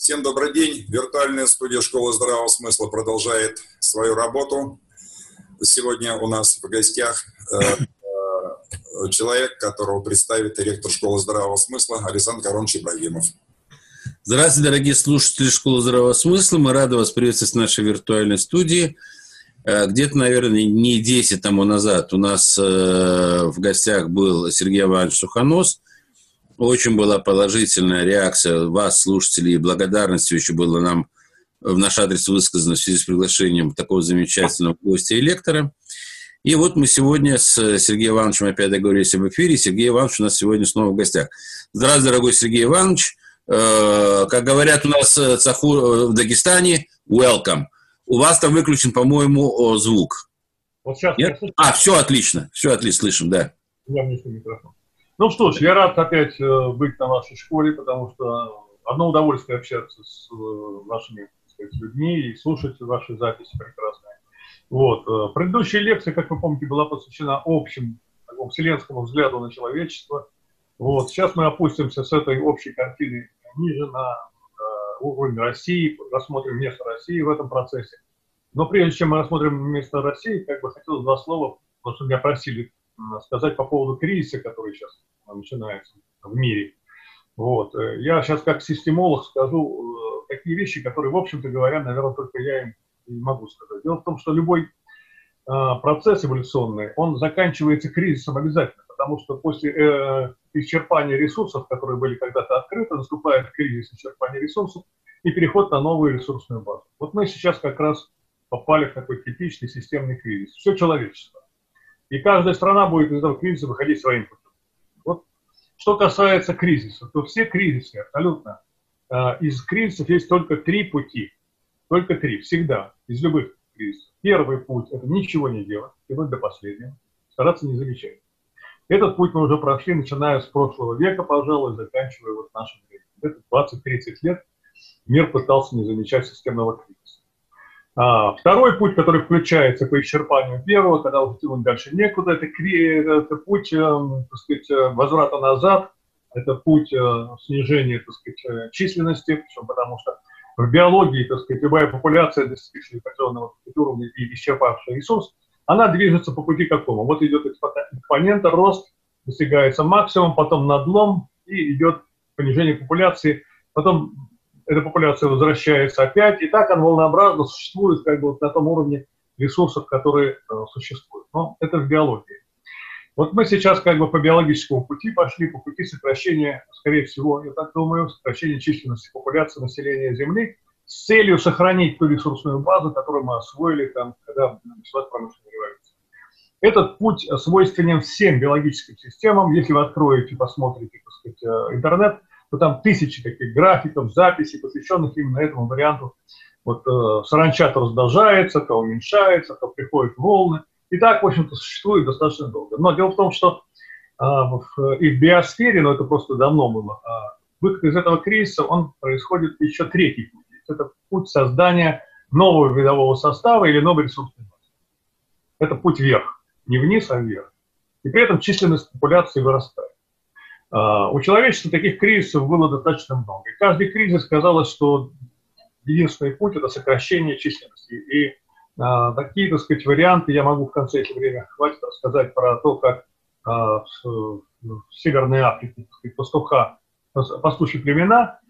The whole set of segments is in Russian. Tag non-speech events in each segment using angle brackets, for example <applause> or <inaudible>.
Всем добрый день. Виртуальная студия Школы здравого смысла продолжает свою работу. Сегодня у нас в гостях э, э, человек, которого представит директор Школы здравого смысла Александр Коронович Ибрагимов. Здравствуйте, дорогие слушатели Школы здравого смысла. Мы рады вас приветствовать в нашей виртуальной студии. Э, где-то, наверное, не 10 тому назад у нас в гостях был Сергей Иванович Сухонос – очень была положительная реакция вас, слушателей, и благодарность еще было нам в наш адрес высказано в связи с приглашением такого замечательного гостя и лектора. И вот мы сегодня с Сергеем Ивановичем опять договорились об эфире. Сергей Иванович у нас сегодня снова в гостях. Здравствуйте, дорогой Сергей Иванович. Э, как говорят у нас э, в Дагестане, welcome. У вас там выключен, по-моему, звук. Вот сейчас Нет? А, все отлично, все отлично, слышим, да. Я внесу микрофон. Ну что ж, я рад опять э, быть на вашей школе, потому что одно удовольствие общаться с э, вашими сказать, людьми и слушать ваши записи прекрасные. Вот. Э, предыдущая лекция, как вы помните, была посвящена общему такому вселенскому взгляду на человечество. Вот. Сейчас мы опустимся с этой общей картины ниже на уровень России, рассмотрим место России в этом процессе. Но прежде чем мы рассмотрим место России, как бы хотел два слова, потому что меня просили сказать по поводу кризиса, который сейчас начинается в мире. Вот. Э, я сейчас как системолог скажу э, такие вещи, которые, в общем-то говоря, наверное, только я им могу сказать. Дело в том, что любой а, процесс эволюционный, он заканчивается кризисом обязательно, потому что после э, исчерпания ресурсов, которые были когда-то открыты, наступает кризис исчерпания ресурсов и переход на новую ресурсную базу. Вот мы сейчас как раз попали в такой типичный системный кризис. Все человечество. И каждая страна будет из этого кризиса выходить своим путем. Что касается кризиса, то все кризисы абсолютно, э, из кризисов есть только три пути. Только три, всегда, из любых кризисов. Первый путь – это ничего не делать, тянуть до последнего, стараться не замечать. Этот путь мы уже прошли, начиная с прошлого века, пожалуй, заканчивая вот нашим временем. Это 20-30 лет мир пытался не замечать системного кризиса. А, второй путь, который включается по исчерпанию первого, когда тянуть дальше некуда, это, это путь, э, так сказать, э, возврата назад, это путь э, снижения, так сказать, численности, причем потому что в биологии, так сказать, любая популяция, достигшая определенного уровня и исчерпавшая ресурс, она движется по пути какому? Вот идет экспонента, рост, достигается максимум, потом надлом, и идет понижение популяции, потом эта популяция возвращается опять, и так она волнообразно существует как бы вот на том уровне ресурсов, которые э, существуют. Но это в биологии. Вот мы сейчас как бы по биологическому пути пошли, по пути сокращения, скорее всего, я так думаю, сокращения численности популяции населения Земли с целью сохранить ту ресурсную базу, которую мы освоили, там, когда началась промышленная революция. Этот путь свойственен всем биологическим системам. Если вы откроете, посмотрите так сказать, э, интернет, то там тысячи таких графиков, записей, посвященных именно этому варианту. Вот э, саранча то раздолжается, то уменьшается, то приходят волны. И так, в общем-то, существует достаточно долго. Но дело в том, что э, в, и в биосфере, но это просто давно было, э, выход из этого кризиса, он происходит еще третий путь. Это путь создания нового видового состава или новой ресурсной базы. Это путь вверх, не вниз, а вверх. И при этом численность популяции вырастает. А, у человечества таких кризисов было достаточно много. Каждый кризис казалось, что единственный путь – это сокращение численности. И а, такие, так сказать, варианты я могу в конце, если время хватит, рассказать про то, как а, в, Северной Африке сказать, пастуха, пастушьи племена,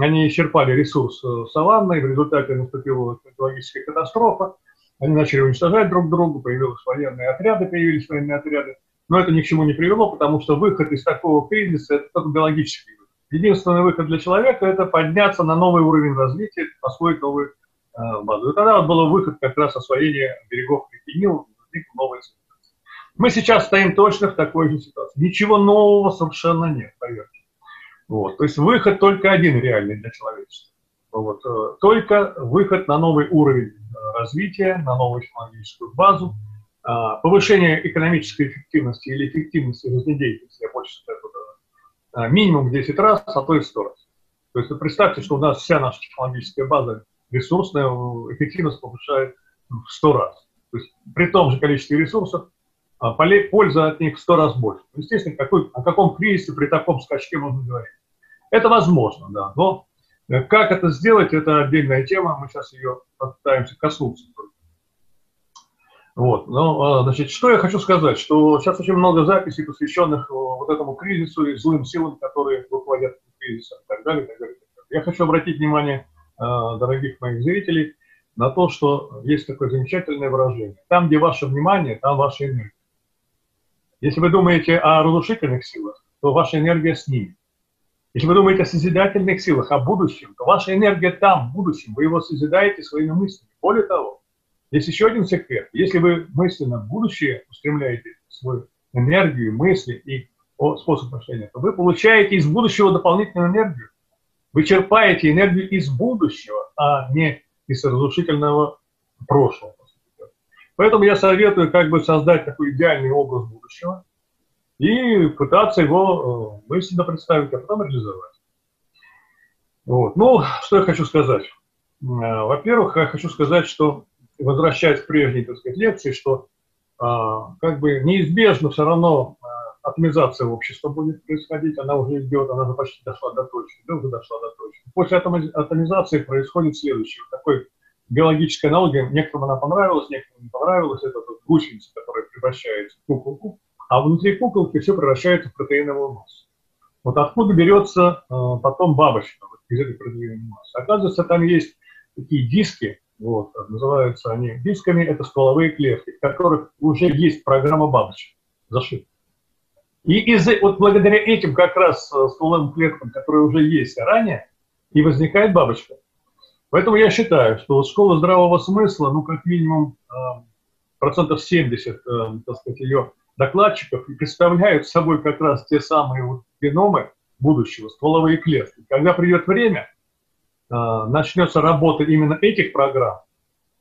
они исчерпали ресурс э, саванны, и в результате наступила экологическая катастрофа, они начали уничтожать друг друга, появились военные отряды, появились военные отряды, но это ни к чему не привело, потому что выход из такого кризиса – это только биологический выход. Единственный выход для человека – это подняться на новый уровень развития, освоить новую э, базу. И тогда вот был выход как раз освоения берегов реки Нил, новой цивилизации. Мы сейчас стоим точно в такой же ситуации. Ничего нового совершенно нет, поверьте. Вот. То есть выход только один реальный для человечества. Вот. Э, только выход на новый уровень э, развития, на новую технологическую базу – повышение экономической эффективности или эффективности жизнедеятельности, я больше скажу, а, минимум в 10 раз, а то и в 100 раз. То есть вы представьте, что у нас вся наша технологическая база ресурсная, эффективность повышает в 100 раз. То есть при том же количестве ресурсов а, польза от них в 100 раз больше. Ну, естественно, какой, о каком кризисе при таком скачке можно говорить? Это возможно, да, но Как это сделать, это отдельная тема, мы сейчас ее попытаемся коснуться. Вот. Ну, значит, что я хочу сказать, что сейчас очень много записей, посвященных вот этому кризису и злым силам, которые руководят кризисом и так далее, и так далее. Я хочу обратить внимание дорогих моих зрителей на то, что есть такое замечательное выражение. Там, где ваше внимание, там ваша энергия. Если вы думаете о разрушительных силах, то ваша энергия с ними. Если вы думаете о созидательных силах, о будущем, то ваша энергия там, в будущем. Вы его созидаете своими мыслями. Более того, есть еще один секрет. Если вы мысленно в будущее устремляете свою энергию, мысли и способ мышления, то вы получаете из будущего дополнительную энергию. Вы черпаете энергию из будущего, а не из разрушительного прошлого. Поэтому я советую как бы создать такой идеальный образ будущего и пытаться его э, мысленно представить, а потом реализовать. Вот. Ну, что я хочу сказать. Э, во-первых, я хочу сказать, что, возвращаясь к прежней, так сказать, лекции, что а, как бы неизбежно все равно а, атомизация общества будет происходить, она уже идет, она уже почти дошла до точки, да, уже дошла до точки. После атомизации происходит следующее, такой биологическая аналогия, некоторым она понравилась, некоторым не понравилась, это вот гусеница, которая превращается в куколку, а внутри куколки все превращается в протеиновую массу. Вот откуда берется э, потом бабочка вот, из этой протеиновой массы. Оказывается, там есть такие диски, вот, называются они дисками, это стволовые клетки, в которых уже есть программа бабочек зашита. И из, вот благодаря этим как раз э, стволовым клеткам, которые уже есть ранее, и возникает бабочка. Поэтому я считаю, что школа здравого смысла, ну, как минимум, э, процентов 70, э, так сказать, ее докладчиков представляют собой как раз те самые вот геномы будущего, стволовые клетки. Когда придет время, начнется работа именно этих программ,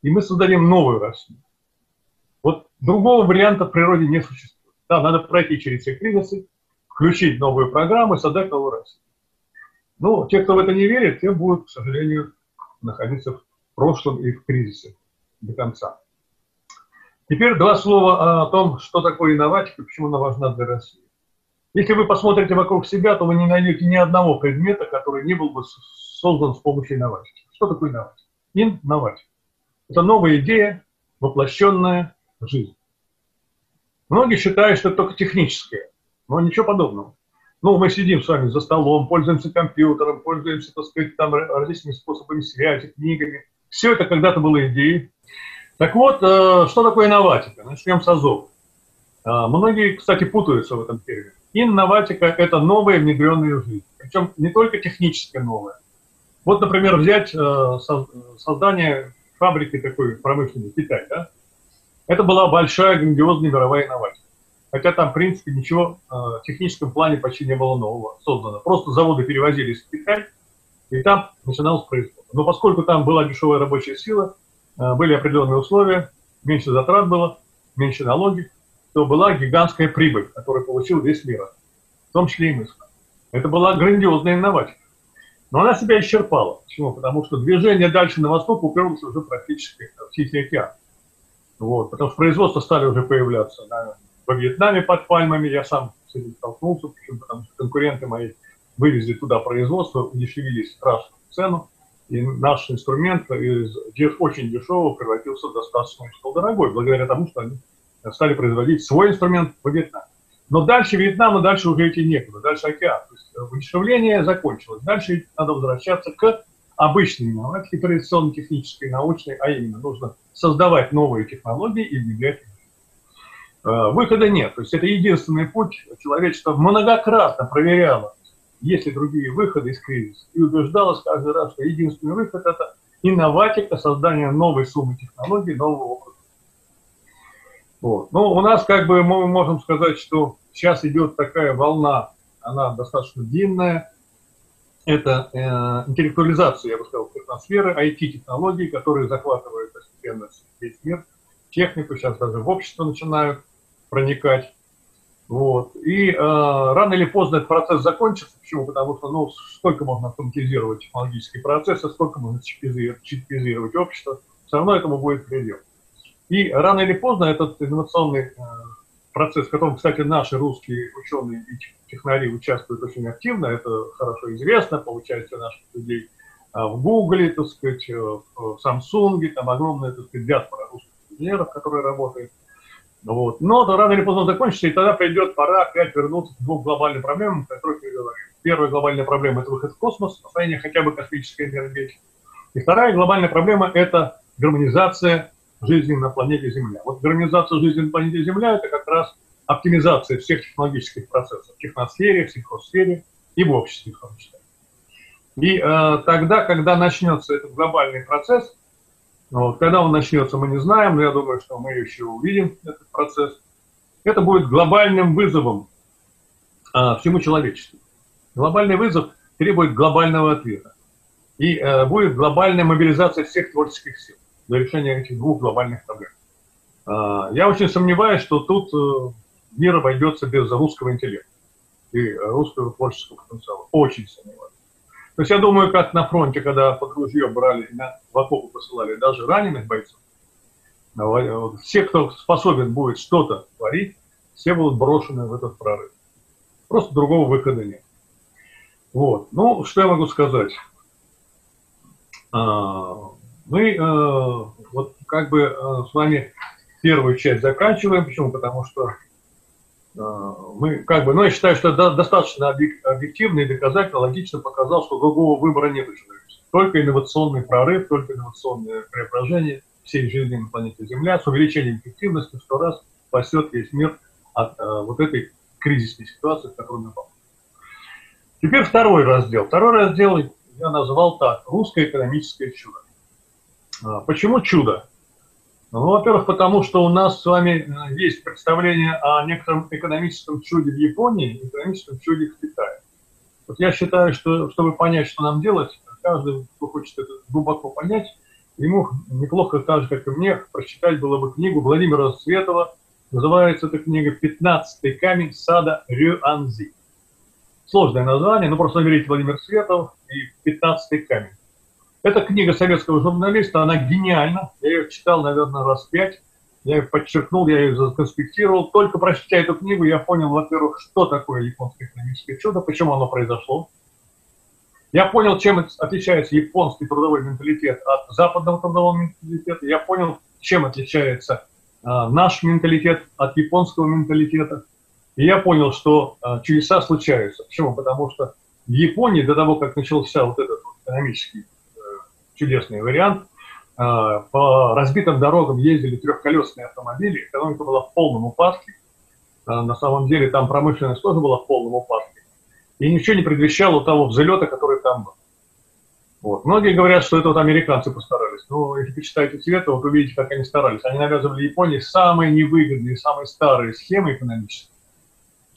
и мы создадим новую Россию. Вот другого варианта в природе не существует. Да, надо пройти через все кризисы, включить новую программу и создать новую Россию. Ну, те, кто в это не верит, те будут, к сожалению, находиться в прошлом и в кризисе до конца. Теперь два слова о том, что такое инноватика почему она важна для России. Если вы посмотрите вокруг себя, то вы не найдете ни одного предмета, который не был бы создан с помощью инноватики. Что такое инноватика? Инноватика. Это новая идея, воплощенная в жизнь. Многие считают, что это только техническое, но ничего подобного. Ну, мы сидим с вами за столом, пользуемся компьютером, пользуемся, так сказать, там различными способами связи, книгами. Все это когда-то было идеей. Так вот, э, что такое инноватика? Начнем с АЗОВ. Э, многие, кстати, путаются в этом термине. Инноватика – это новое, внедренное в жизнь. Причем не только техническое новое. Вот, например, взять э, создание фабрики такой промышленной, Китай, да? Это была большая, грандиозная мировая инновация. Хотя там, в принципе, ничего э, в техническом плане почти не было нового создано. Просто заводы перевозились в Китай, и там начиналось производство. Но поскольку там была дешевая рабочая сила, э, были определенные условия, меньше затрат было, меньше налоги, то была гигантская прибыль, которую получил весь мир, в том числе и мы. Это была грандиозная инновация. Но она себя исчерпала. Почему? Потому что движение дальше на восток уперлось уже практически в Тихий океан. Вот, потому что производства стали уже появляться на во Вьетнаме под пальмами, я сам с этим столкнулся, почему? потому что конкуренты мои вывезли туда производство, удешевили страшную цену, и наш инструмент из очень дешевого превратился в достаточно дорогой, благодаря тому, что они стали производить свой инструмент во Вьетнаме. Но дальше Вьетнама, дальше уже идти некуда, дальше океан. То есть удешевление закончилось. Дальше надо возвращаться к обычной инновации, традиционно-технической, научной, а именно нужно создавать новые технологии и внедрять Э, выхода нет. То есть это единственный путь. Человечество многократно проверяло, есть ли другие выходы из кризиса, и убеждалось каждый раз, что единственный выход – это инноватика, создание новой суммы технологий, нового опыта. Вот. Но у нас как бы мы можем сказать, что сейчас идет такая волна, она достаточно длинная, это э, интеллектуализация, я бы сказал, техносферы, IT-технологий, которые захватывают постепенно весь мир, технику, сейчас даже в общество начинают проникать. Вот. И э, рано или поздно этот процесс закончится. Почему? Потому что ну, сколько можно автоматизировать технологические процессы, сколько можно чипизировать, чипизировать общество, все равно этому будет предел. И рано или поздно этот инновационный э, процесс, в котором, кстати, наши русские ученые и технари участвуют очень активно, это хорошо известно по участию наших людей в Гугле, так сказать, в Самсунге, там огромная, так сказать, диаспора русских инженеров, которые работают. Вот. Но то рано или поздно закончится, и тогда придет пора опять вернуться к двум глобальным проблемам, о которых я говорил. Первая глобальная проблема – это выход в космос, освоение хотя бы космической энергетики. И вторая глобальная проблема – это гармонизация жизни на планете Земля. Вот гармонизация жизни на планете Земля – это как раз оптимизация всех технологических процессов в техносфере, в сельхозсфере и в обществе в том числе. И э, тогда, когда начнется этот глобальный процесс, вот, когда он начнется, мы не знаем, но я думаю, что мы еще увидим этот процесс, это будет глобальным вызовом э, всему человечеству. Глобальный вызов требует глобального ответа. И э, будет глобальная мобилизация всех творческих сил для решения этих двух глобальных проблем. Э, я очень сомневаюсь, что тут э, мир обойдется без русского интеллекта и русского творческого потенциала. Очень сомневаюсь. То есть я думаю, как на фронте, когда под ружье брали, в окопы посылали даже раненых бойцов, все, кто способен будет что-то творить, все будут брошены в этот прорыв. Просто другого выхода нет. Вот. Ну, что я могу сказать? А, мы э, вот как бы э, с вами первую часть заканчиваем. Почему? Потому что э, мы как бы, ну, я считаю, что достаточно объективно и доказательно, логично показал, что другого выбора нет у. Только инновационный прорыв, только инновационное преображение всей жизни на планете Земля с увеличением эффективности сто раз спасет весь мир от вот этой кризисной ситуации, в которую мы попали. Теперь второй раздел. Второй раздел я назвал так. Русское экономическое чудо. А, почему чудо? Ну, во-первых, потому что у нас с вами э, есть представление о некотором экономическом чуде в Японии и экономическом чуде в Китае. Вот я считаю, что чтобы понять, что нам делать, каждый, кто хочет это глубоко понять, ему неплохо, так же, как и мне, прочитать было бы книгу Владимира Светова. Называется эта книга «Пятнадцатый камень сада Рюанзи». Сложное название, но просто наберите Владимир Светов и «Пятнадцатый камень». Это книга советского журналиста, она гениальна. Я ее читал, наверное, раз пять. Я ее подчеркнул, я ее законспектировал. Только прочтя эту книгу, я понял, во-первых, что такое японское экономическое чудо, почему оно произошло. Я понял, чем отличается японский трудовой менталитет от западного трудового менталитета. Я понял, чем отличается э, наш менталитет от японского менталитета. И я понял, что э, чудеса случаются. Почему? Потому что в Японии до того, как начался вот этот экономический чудесный вариант, э, по разбитым дорогам ездили трехколесные автомобили, экономика была в полном упадке. Э, на самом деле там промышленность тоже была в полном упадке. И ничего не предвещало того взлета, который там был. Вот. Многие говорят, что это вот американцы постарались. Но если почитаете цвета, вот увидите, как они старались. Они навязывали Японии самые невыгодные, самые старые схемы экономические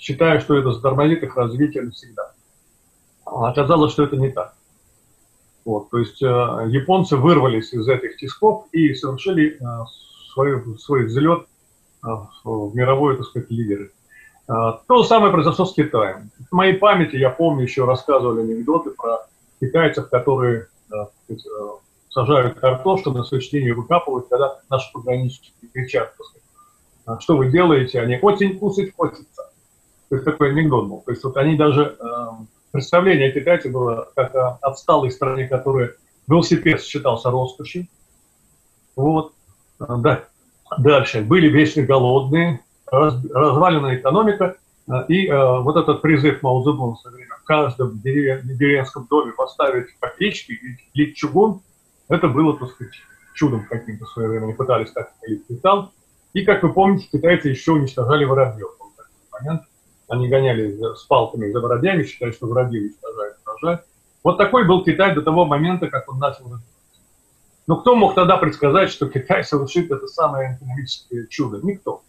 считая, что это затормозит их развитие навсегда. А оказалось, что это не так. Вот, то есть э, японцы вырвались из этих тисков и совершили э, свой, свой взлет э, в мировой, так сказать, лидеры. То же самое произошло с Китаем. В моей памяти я помню, еще рассказывали анекдоты про китайцев, которые сказать, сажают картошку, на сочетение выкапывают, когда наши пограничники кричат, сказать, «А что вы делаете, они очень кусать хочется. То есть такой анекдот был. То есть вот они даже, э, представление о Китае было как о отсталой стране, которая велосипед считался роскошью. Вот. Да. Дальше. Были вечно голодные, раз, разваленная экономика. Э, и э, вот этот призыв Мао Цзэдуна в время в каждом деревенском доме поставить по печке и чугун, это было, так сказать, чудом каким-то в свое время. Они пытались так лить металл. И, как вы помните, китайцы еще уничтожали воробьев. Они гоняли с палками за воробьями, считая, что воробьи уничтожают урожай. Вот такой был Китай до того момента, как он начал развиваться. Но кто мог тогда предсказать, что Китай совершит это самое экономическое чудо? Никто.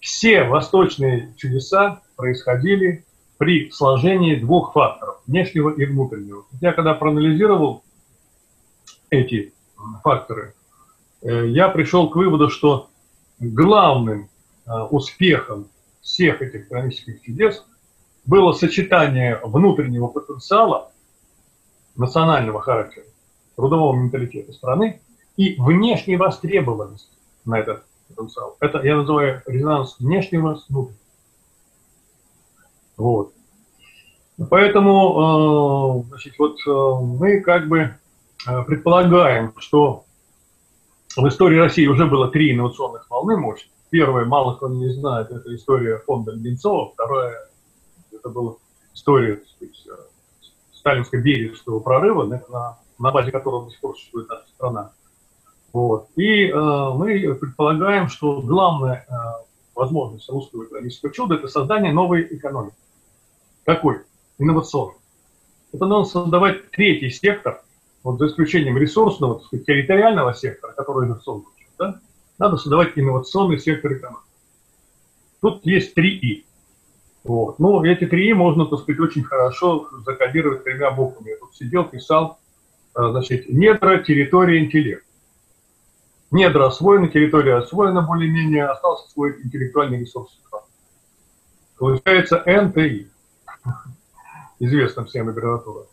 Все восточные чудеса происходили при сложении двух факторов, внешнего и внутреннего. Я когда проанализировал эти факторы, э, я пришел к выводу, что главным э, успехом всех этих экономических чудес было сочетание внутреннего потенциала национального характера, трудового менталитета страны и внешней востребованности на этот потенциал. Это я называю резонанс внешнего с внутренним. Вот. Поэтому, значит, вот мы как бы предполагаем, что в истории России уже было три инновационных волны мощных. Первая, мало кто не знает, это история фонда Леденцова. Вторая, это была история сказать, сталинско-бережского прорыва, на, на базе которого до сих пор существует наша страна. Вот. И э, мы предполагаем, что главная э, возможность русского экономического чуда – это создание новой экономики. Какой? Инновационной. Это надо создавать третий сектор, вот за исключением ресурсного, так сказать, территориального сектора, который инновационный, да, надо создавать инновационный сектор экономики. Тут есть три «и». Вот. Ну, эти три «и» можно, так сказать, очень хорошо закодировать тремя буквами. Я тут сидел, писал, э, значит, недра, территория, интеллект. Недра освоены, территория освоена более-менее, остался свой интеллектуальный ресурс. Получается НТИ. <laughs> Известна всем аббревиатура.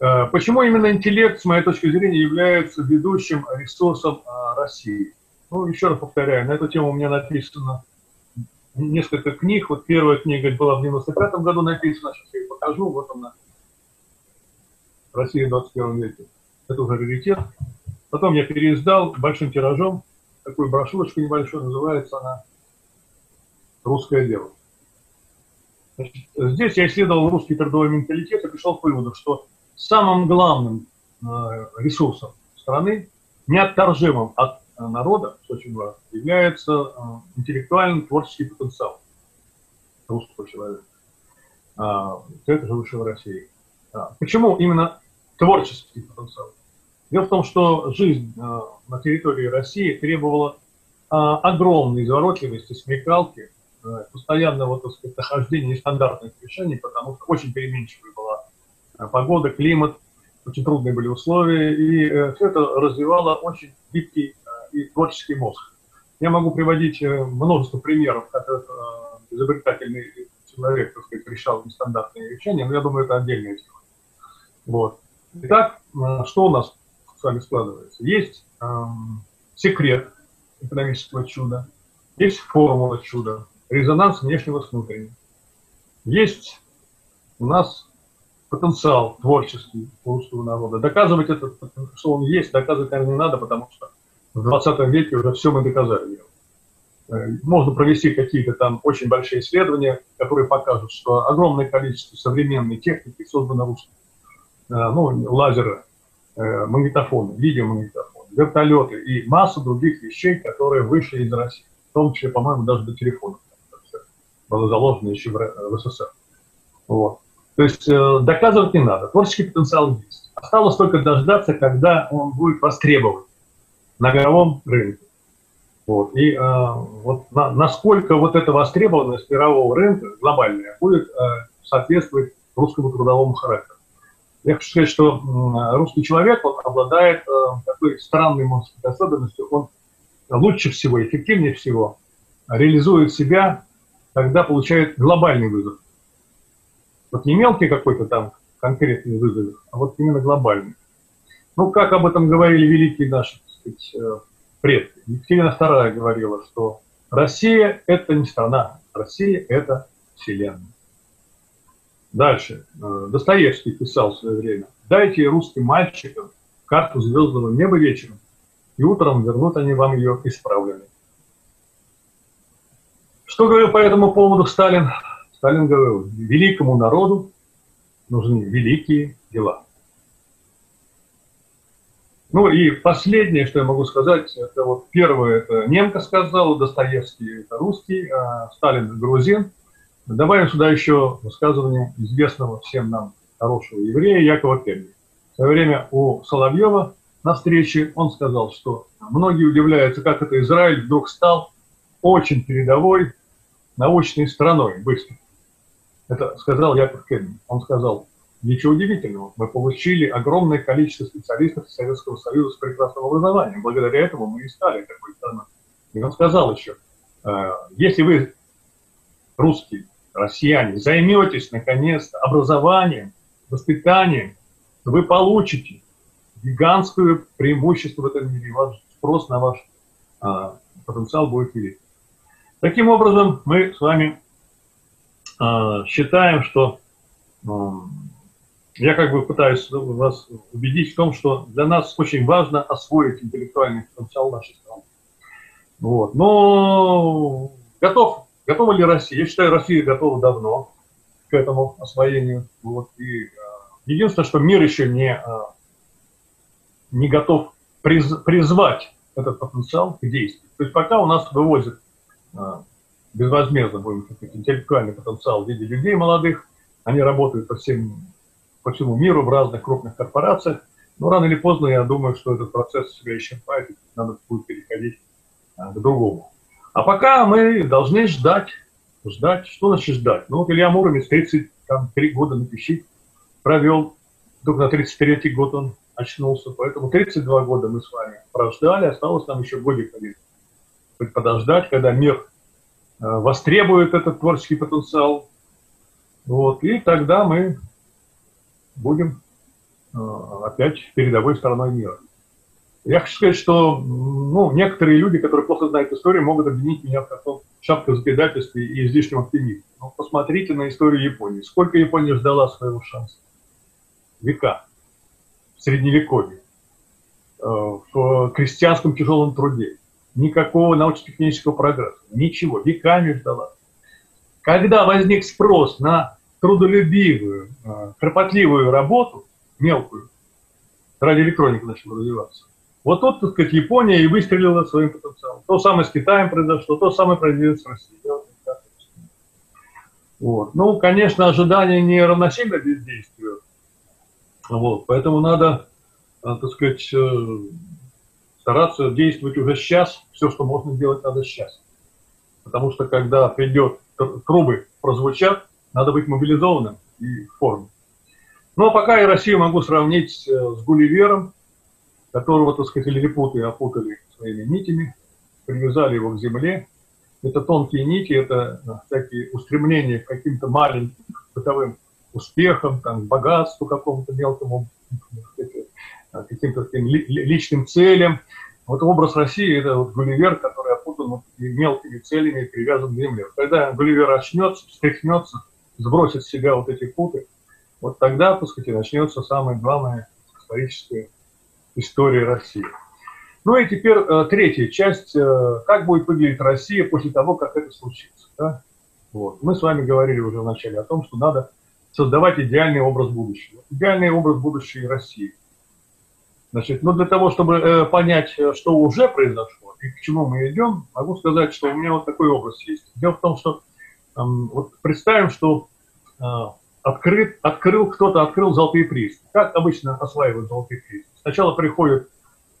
Э, почему именно интеллект, с моей точки зрения, является ведущим ресурсом э, России? Ну, еще раз повторяю, на эту тему у меня написано несколько книг. Вот первая книга была в 95 году написана, сейчас я ее покажу. Вот она. Россия в 21 веке. Это уже раритет. Потом я переиздал большим тиражом такую брошюрочку небольшую, называется она «Русское дело». Значит, здесь я исследовал русский трудовой менталитет и пришел к выводу, что самым главным э, ресурсом страны, неотторжимым от народа, что очень важно, является э, интеллектуальный творческий потенциал русского человека. А, это живущего в России. А, почему именно творческий потенциал? Дело в том, что жизнь э, на территории России требовала огромной изворотливости, смекалки, постоянного, так сказать, нахождения нестандартных решений, потому что очень переменчивая была погода, климат, очень трудные были условия, и э, все это развивало очень гибкий э, и творческий мозг. Я могу приводить э, множество примеров, как этот изобретательный человек, так сказать, решал нестандартные решения, но я думаю, это отдельная тема. Вот. Итак, что у нас с вами складывается? Есть эм, секрет экономического чуда, есть формула чуда, резонанс внешнего с внутренним. Есть у нас потенциал творческий русского народа. Доказывать это, что он есть, доказывать, наверное, не надо, потому что в 20 веке уже все мы доказали. Э, можно провести какие-то там очень большие исследования, которые покажут, что огромное количество современной техники создано русским. Э, ну, лазеры, э, магнитофоны, видеомагнитофоны, вертолеты и массу других вещей, которые вышли из России. В том числе, по-моему, даже до телефонов. Было заложено еще в СССР. Вот. То есть доказывать не надо, творческий потенциал есть. Осталось только дождаться, когда он будет востребован на мировом рынке. Вот. И э, вот на, насколько вот эта востребованность мирового рынка, глобальная, будет э, соответствовать русскому трудовому характеру. Я хочу сказать, что э, русский человек он обладает э, такой странной, может особенностью. Он лучше всего, эффективнее всего реализует себя, когда получает глобальный вызов. Вот не мелкий какой-то там конкретный вызов, а вот именно глобальный. Ну, как об этом говорили великие наши, сказать, э, предки. Екатерина II говорила, что Россия – это не страна, Россия – это вселенная. Дальше. Э, Достоевский писал в свое время. «Дайте русским мальчикам карту звездного неба вечером, и утром вернут они вам ее исправленной». Что говорил по этому поводу Сталин? Сталин говорил, великому народу нужны великие дела. Ну и последнее, что я могу сказать, это вот первое, это немка сказал, Достоевский это русский, а Сталин грузин. Добавим сюда еще высказывание известного всем нам хорошего еврея Якова Кемми. В свое время у Соловьева на встрече он сказал, что многие удивляются, как это Израиль вдруг стал очень передовой научной страной быстро. Это сказал Яков Кенни. Он сказал, ничего удивительного, мы получили огромное количество специалистов Советского Союза с прекрасным образованием. Благодаря этому мы и стали такой страной. И он сказал еще, «Э, если вы, русские, россияне, займетесь, наконец-то, образованием, воспитанием, вы получите гигантское преимущество в этом мире. Ваш спрос на ваш а, потенциал будет велик. Таким образом, мы с вами а, считаем, что я как бы пытаюсь вас убедить в том, что для нас очень важно освоить интеллектуальный потенциал нашей страны. Вот. Но готов, готова ли Россия? Я считаю, Россия готова давно к этому освоению. Вот. И, э, единственное, что мир еще не, э, не готов приз, призвать этот потенциал к действию. То есть пока у нас вывозят э, безвозмездно, будем сказать, интеллектуальный потенциал в виде людей молодых, они работают по всем по всему миру в разных крупных корпорациях. Но рано или поздно, я думаю, что этот процесс себя исчерпает, и надо будет переходить а, к другому. А пока мы должны ждать, ждать, что значит ждать? Ну вот Илья Муромец 33 года на пищи провел, только на 33-й год он очнулся, поэтому 32 года мы с вами прождали, осталось нам еще годик один подождать, когда мир э, востребует этот творческий потенциал, вот, и тогда мы будем э, опять передовой стороной мира. Я хочу сказать, что ну, некоторые люди, которые плохо знают историю, могут обвинить меня в таком шапке предательстве и излишнем оптимизме. Но посмотрите на историю Японии. Сколько Япония ждала своего шанса? Века. В Средневековье. Э, в крестьянском тяжелом труде. Никакого научно-технического прогресса. Ничего. Веками ждала. Когда возник спрос на трудолюбивую, а, кропотливую работу, мелкую, радиоэлектроника начала развиваться. Вот тут, так сказать, Япония и выстрелила своим потенциалом. То самое с Китаем произошло, то самое произойдет с Россией. Вот. Ну, конечно, ожидания не равносильно бездействию. Вот. Поэтому надо, а, так сказать, э, стараться действовать уже сейчас. Все, что можно сделать, надо сейчас. Потому что когда придет, трубы прозвучат, надо быть мобилизованным и в форме. Ну, а пока я Россию могу сравнить э, с Гулливером, которого, так сказать, лилипуты опутали своими нитями, привязали его к земле. Это тонкие нити, это э, всякие устремления к каким-то маленьким бытовым успехам, там, богатству какому-то мелкому, э, каким-то таким личным целям. Вот образ России – это вот Гулливер, который опутан мелкими целями и привязан к земле. Когда Гулливер очнется, встряхнется – сбросит с себя вот эти путы, вот тогда, так сказать, начнется самая главная историческая история России. Ну и теперь э, третья часть, э, как будет выглядеть Россия после того, как это случится. Да? Вот. Мы с вами говорили уже вначале о том, что надо создавать идеальный образ будущего. Идеальный образ будущей России. Значит, но для того, чтобы э, понять, э, что уже произошло и к чему мы идем, могу сказать, что у меня вот такой образ есть. Дело в том, что вот представим, что э, открыт, открыл кто-то, открыл золотые прииски. Как обычно осваивают золотые прииски? Сначала приходят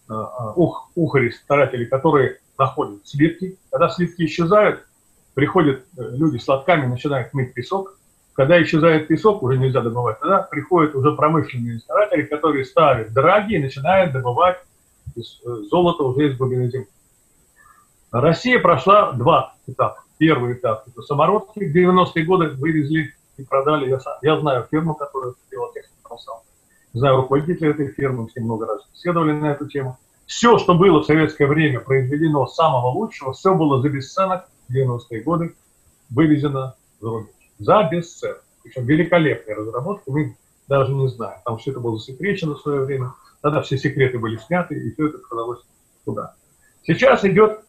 э, э, ух, ухари, старатели, которые находят слитки. Когда слитки исчезают, приходят люди с лотками, начинают мыть песок. Когда исчезает песок, уже нельзя добывать, тогда приходят уже промышленные старатели, которые ставят драги и начинают добывать золото уже из глубины земли. Россия прошла два этапа. Первый этап – это самородки. В 90-е годы вывезли и продали. Я, я знаю фирму, которая делала технику сам. Знаю руководителя этой фирмы, ним много раз беседовали на эту тему. Все, что было в советское время произведено самого лучшего, все было за бесценок в 90-е годы вывезено за рубеж. За бесценок. Причем великолепные разработки, мы даже не знаем. Там все это было засекречено в свое время. Тогда все секреты были сняты, и все это продалось туда. Сейчас идет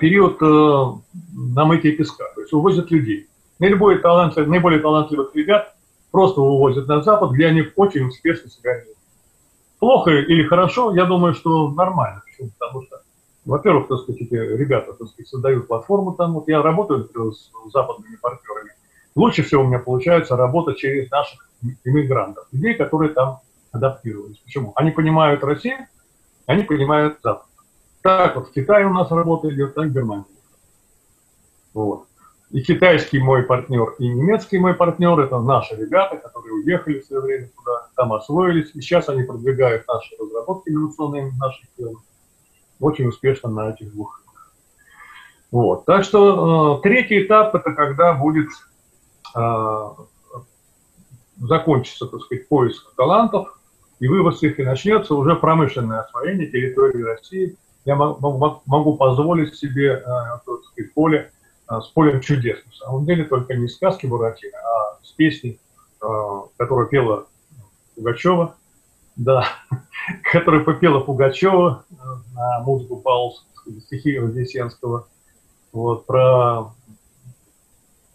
период э, намытия песка, то есть увозят людей. Наиболее талантливых, наиболее талантливых ребят просто увозят на Запад, где они очень успешно себя ведут. Плохо или хорошо, я думаю, что нормально. Почему? Потому что, во-первых, так сказать, эти ребята так сказать, создают платформу там. Вот я работаю например, с западными партнерами. Лучше всего у меня получается работа через наших иммигрантов, людей, которые там адаптировались. Почему? Они понимают Россию, они понимают Запад. Так вот в Китае у нас работа идет, так в Германии. Вот. И китайский мой партнер, и немецкий мой партнер – это наши ребята, которые уехали в свое время туда, там освоились, и сейчас они продвигают наши разработки инновационные наших фирм очень успешно на этих двух Вот. Так что э, третий этап – это когда будет э, закончится, так сказать, поиск талантов, и вывоз их, и начнется уже промышленное освоение территории России – я могу, позволить себе э, сказать, поле э, с полем чудес. На самом деле только не сказки Буратино, а с песней, которую пела Пугачева, да, <laughs> которую попела Пугачева на музыку Паула стихи Вознесенского, вот, про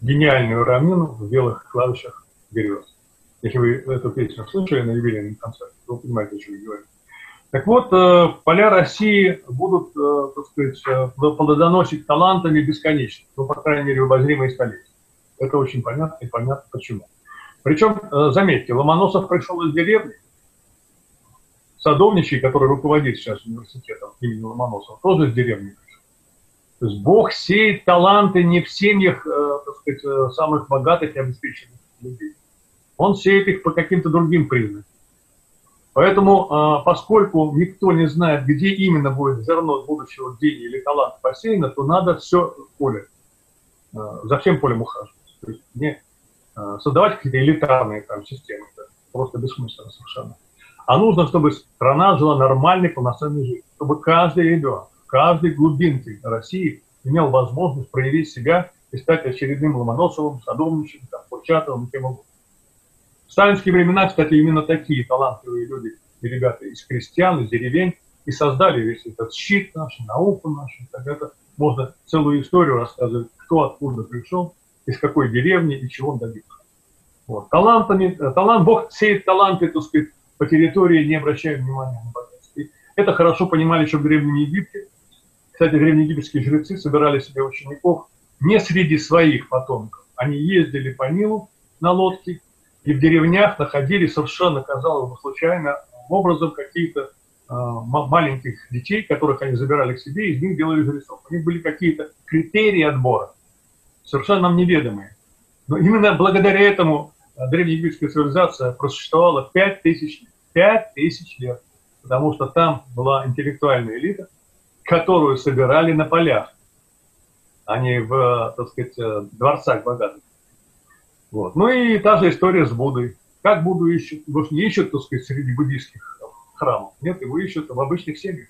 гениальную равнину в белых клавишах берез. Если вы эту песню слышали на юбилейном концерте, то вы понимаете, о чем я говорю. Так вот, э, поля России будут, э, так сказать, э, плодоносить талантами бесконечно, ну, по крайней мере, в обозримые столетия. Это очень понятно и понятно почему. Причем, заметьте, Ломоносов пришел из деревни, Садовничий, который руководит сейчас университетом имени Ломоносова, тоже из деревни пришел. То есть Бог сеет таланты не в семьях, так сказать, самых богатых и обеспеченных людей. Он сеет их по каким-то другим признакам. Поэтому, а, поскольку никто не знает, где именно будет зерно будущего гения или талант посеяно, то надо все поле, а, за всем полем ухаживать. То есть не а, создавать какие-то элитарные там, системы, это просто бессмысленно совершенно. А нужно, чтобы страна жила нормальной, полноценной жизнью, чтобы каждый ребенок, каждой глубинке России имел возможность проявить себя и стать очередным Ломоносовым, Садовничем, там, Курчатовым кем угодно. В сталинские времена, кстати, именно такие талантливые люди и ребята из крестьян, из деревень и создали весь этот щит наш, науку нашу. Так это можно целую историю рассказывать, кто откуда пришел, из какой деревни и чего он добился. Вот. Талантами, э, талант, Бог сеет таланты, так сказать, по территории, не обращая внимания на богатство. Это хорошо понимали еще в Древнем Египте. Кстати, древнеегипетские жрецы собирали себе учеников не среди своих потомков. Они ездили по Нилу на лодке и в деревнях находили совершенно, казалось бы, случайно образом какие-то э, маленьких детей, которых они забирали к себе, и из них делали жрецов. У них были какие-то критерии отбора, совершенно нам неведомые. Но именно благодаря этому а, древнеегипетская цивилизация просуществовала 5 тысяч, 5 тысяч лет, потому что там была интеллектуальная элита, которую собирали на полях, а не в, так сказать, э, дворцах богатых. Вот. Ну и та же история с Буддой. Как Будду ищут? Его не ищут, так сказать, среди буддийских храмов. Нет, его ищут в обычных семьях.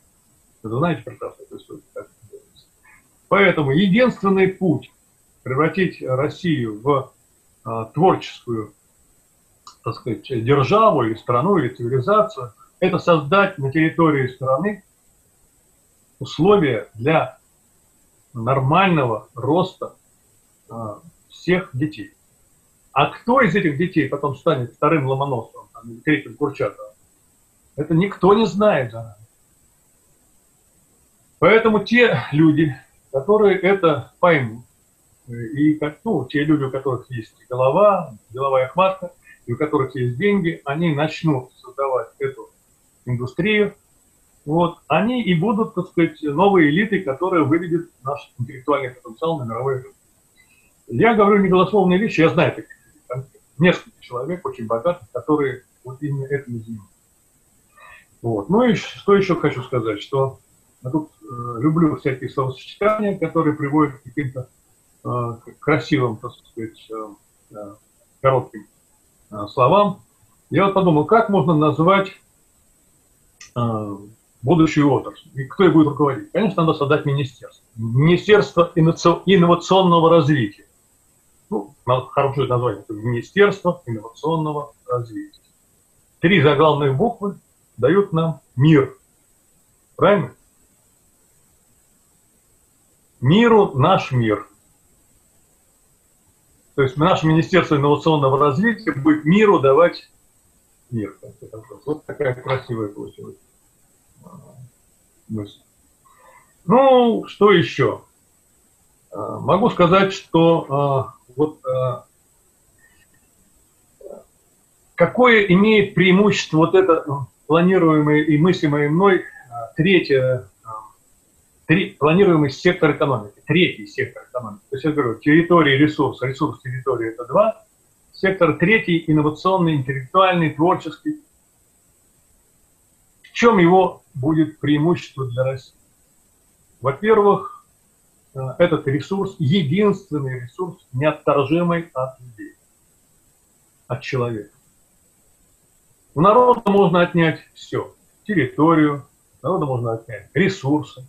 Вы знаете прекрасно эту историю. Как Поэтому единственный путь превратить Россию в а, творческую, так сказать, державу или страну, или цивилизацию, это создать на территории страны условия для нормального роста а, всех детей. А кто из этих детей потом станет вторым Ломоносовым, там, или третьим Курчатовым? Это никто не знает. Поэтому те люди, которые это поймут, и ну, те люди, у которых есть голова, деловая хватка, и у которых есть деньги, они начнут создавать эту индустрию, вот, они и будут, так сказать, новые элиты, которые выведут наш интеллектуальный потенциал на мировой рынок. Я говорю не голословные вещи, я знаю таких несколько человек очень богатых, которые вот именно этим занимаются. Вот. Ну и что еще хочу сказать, что я тут э, люблю всякие словосочетания, которые приводят к каким-то э, красивым, так сказать, э, э, коротким э, словам. Я вот подумал, как можно назвать э, будущую отрасль? И кто ее будет руководить? Конечно, надо создать министерство. Министерство инновационного развития ну, хорошее название, это Министерство инновационного развития. Три заглавные буквы дают нам мир. Правильно? Миру наш мир. То есть наше Министерство инновационного развития будет миру давать мир. Вот такая красивая получилась мысль. Ну, что еще? А, могу сказать, что а, вот э, какое имеет преимущество вот это э, планируемое и мыслимое мной э, третье, три, планируемый сектор экономики, третий сектор экономики. То есть я говорю, территория, ресурс, ресурс, территория – это два. Сектор третий – инновационный, интеллектуальный, творческий. В чем его будет преимущество для России? Во-первых, Э, этот ресурс, единственный ресурс, неотторжимый от людей, от человека. У народа можно отнять все. Территорию, народа можно отнять ресурсы.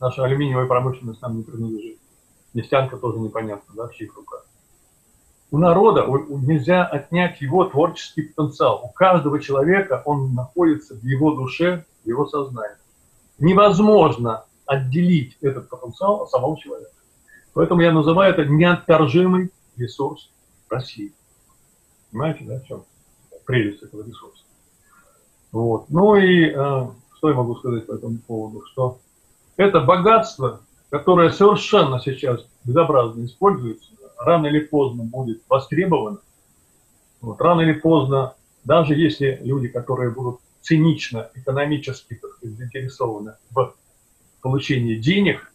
Наша алюминиевая промышленность нам не принадлежит. Нефтянка тоже непонятно, да, в чьих руках. у народа нельзя отнять его творческий потенциал. У каждого человека он находится в его душе, в его сознании. Невозможно отделить этот потенциал от самого человека. Поэтому я называю это неотторжимый ресурс России. Понимаете, да, в чем прелесть этого ресурса? Вот. Ну и э, что я могу сказать по этому поводу? Что это богатство, которое совершенно сейчас безобразно используется, рано или поздно будет востребовано. Вот, рано или поздно, даже если люди, которые будут цинично, экономически так заинтересованы в получении денег,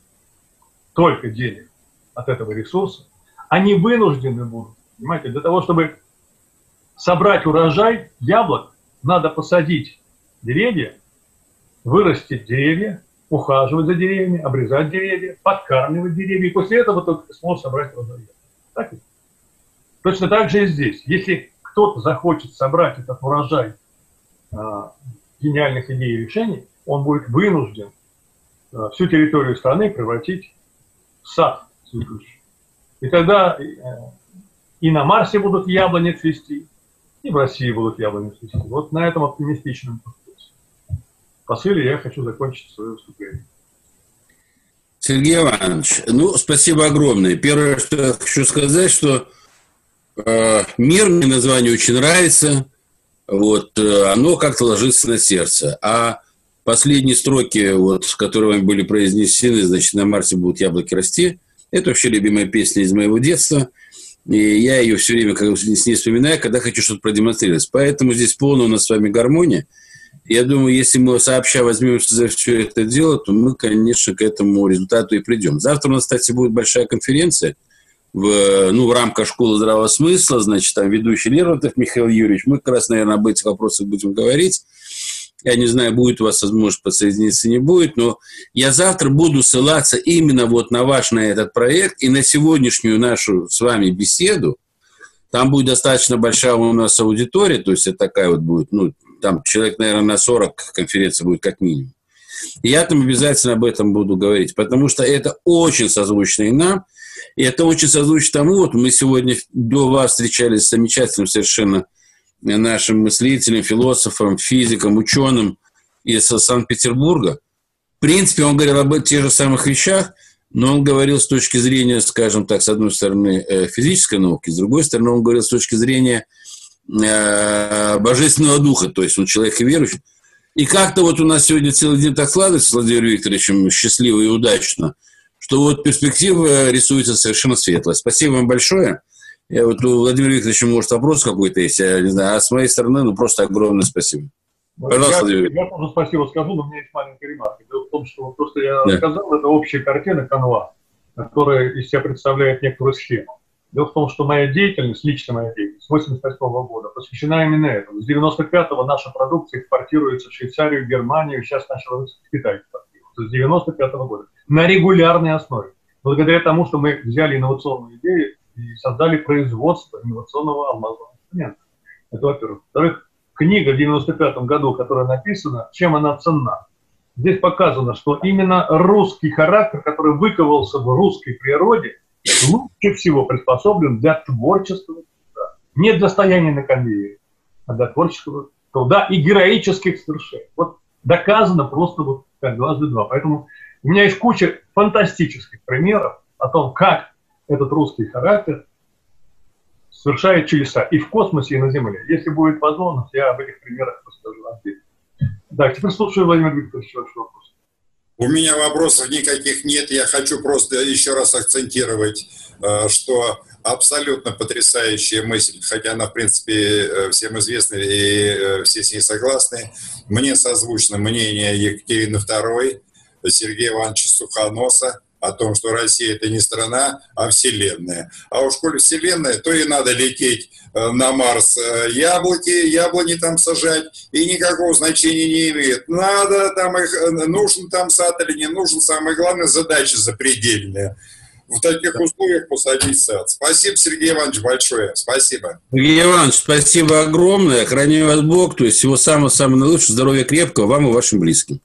только денег от этого ресурса, они вынуждены будут, понимаете, для того, чтобы собрать урожай яблок, надо посадить деревья, вырастить деревья, ухаживать за деревьями, обрезать деревья, подкармливать деревья, и после этого только сможет собрать урожай. Так? Точно так же и здесь. Если кто-то захочет собрать этот урожай а, гениальных идей и решений, он будет вынужден всю территорию страны превратить в сад цветущий. И тогда э, и на Марсе будут яблони цвести, и в России будут яблони цвести. Вот на этом оптимистичном посыле я хочу закончить свое выступление. Сергей Иванович, ну, спасибо огромное. Первое, что я хочу сказать, что э, мир мне название очень нравится, вот, э, оно как-то ложится на сердце. А последние строки, вот, которые были произнесены, значит, на Марсе будут яблоки расти, это вообще любимая песня из моего детства. И я ее все время как, с ней вспоминаю, когда хочу что-то продемонстрировать. Поэтому здесь полная у нас с вами гармония. Я думаю, если мы сообща возьмемся за все это дело, то мы, конечно, к этому результату и придем. Завтра у нас, кстати, будет большая конференция в, ну, в рамках школы здравого смысла, значит, там ведущий Лермонтов Михаил Юрьевич. Мы как раз, наверное, об этих вопросах будем говорить. Я не знаю, будет у вас возможность подсоединиться, не будет, но я завтра буду ссылаться именно вот на ваш, на этот проект и на сегодняшнюю нашу с вами беседу. Там будет достаточно большая у нас аудитория, то есть это такая вот будет, ну, там человек, наверное, на 40 конференция будет как минимум. И я там обязательно об этом буду говорить, потому что это очень созвучно и нам, и это очень созвучно тому, вот мы сегодня до вас встречались с замечательным совершенно нашим мыслителем, философом, физиком, ученым из Санкт-Петербурга. В принципе, он говорил об тех же самых вещах, но он говорил с точки зрения, скажем так, с одной стороны, э, физической науки, с другой стороны, он говорил с точки зрения Э, божественного духа, то есть он человек верующий. И как-то вот у нас сегодня целый день так складывается с Владимиром Викторовичем счастливо и удачно, что вот перспектива рисуется совершенно светлая. Спасибо вам большое. Я вот у Владимира Викторовича, может, вопрос какой-то есть, я не знаю. А с моей стороны, ну, просто огромное спасибо. Пожалуйста, я, я тоже спасибо скажу, но у меня есть маленькая ремарка. Дело в том, что вот то, что я да. сказал, это общая картина канва, которая из себя представляет некоторую схему. Дело в том, что моя деятельность, лично моя деятельность, с 88 года посвящена именно этому. С 95-го наша продукция экспортируется в Швейцарию, Германию, сейчас начала в Китай. С 95 -го года. На регулярной основе. Благодаря тому, что мы взяли инновационную идею и создали производство инновационного алмазного инструмента. Это во-первых. Во-вторых, книга в 95 году, которая написана, чем она ценна. Здесь показано, что именно русский характер, который выковался в русской природе – лучше всего приспособлен для творческого труда. Не для стояния на конвейере, а для творческого труда и героических свершений. Вот доказано просто вот как дважды два. Поэтому у меня есть куча фантастических примеров о том, как этот русский характер совершает чудеса и в космосе, и на Земле. Если будет возможность, я об этих примерах расскажу. Да, теперь слушаю Владимир Викторович ваш вопрос. У меня вопросов никаких нет. Я хочу просто еще раз акцентировать, э, что абсолютно потрясающая мысль, хотя она, в принципе, э, всем известна и э, все с ней согласны. Мне созвучно мнение Екатерины II, Сергея Ивановича Сухоноса, о том, что Россия это не страна, а вселенная. А уж коль вселенная, то и надо лететь э, на Марс э, яблоки, яблони там сажать, и никакого значения не имеет. Надо там их, э, нужен там сад или не нужен, самое главное, задача запредельная в таких условиях посадить сад. Спасибо, Сергей Иванович, большое. Спасибо. Сергей Иванович, спасибо огромное. Храни вас Бог. То есть всего самого-самого наилучшего, здоровья крепкого вам и вашим близким.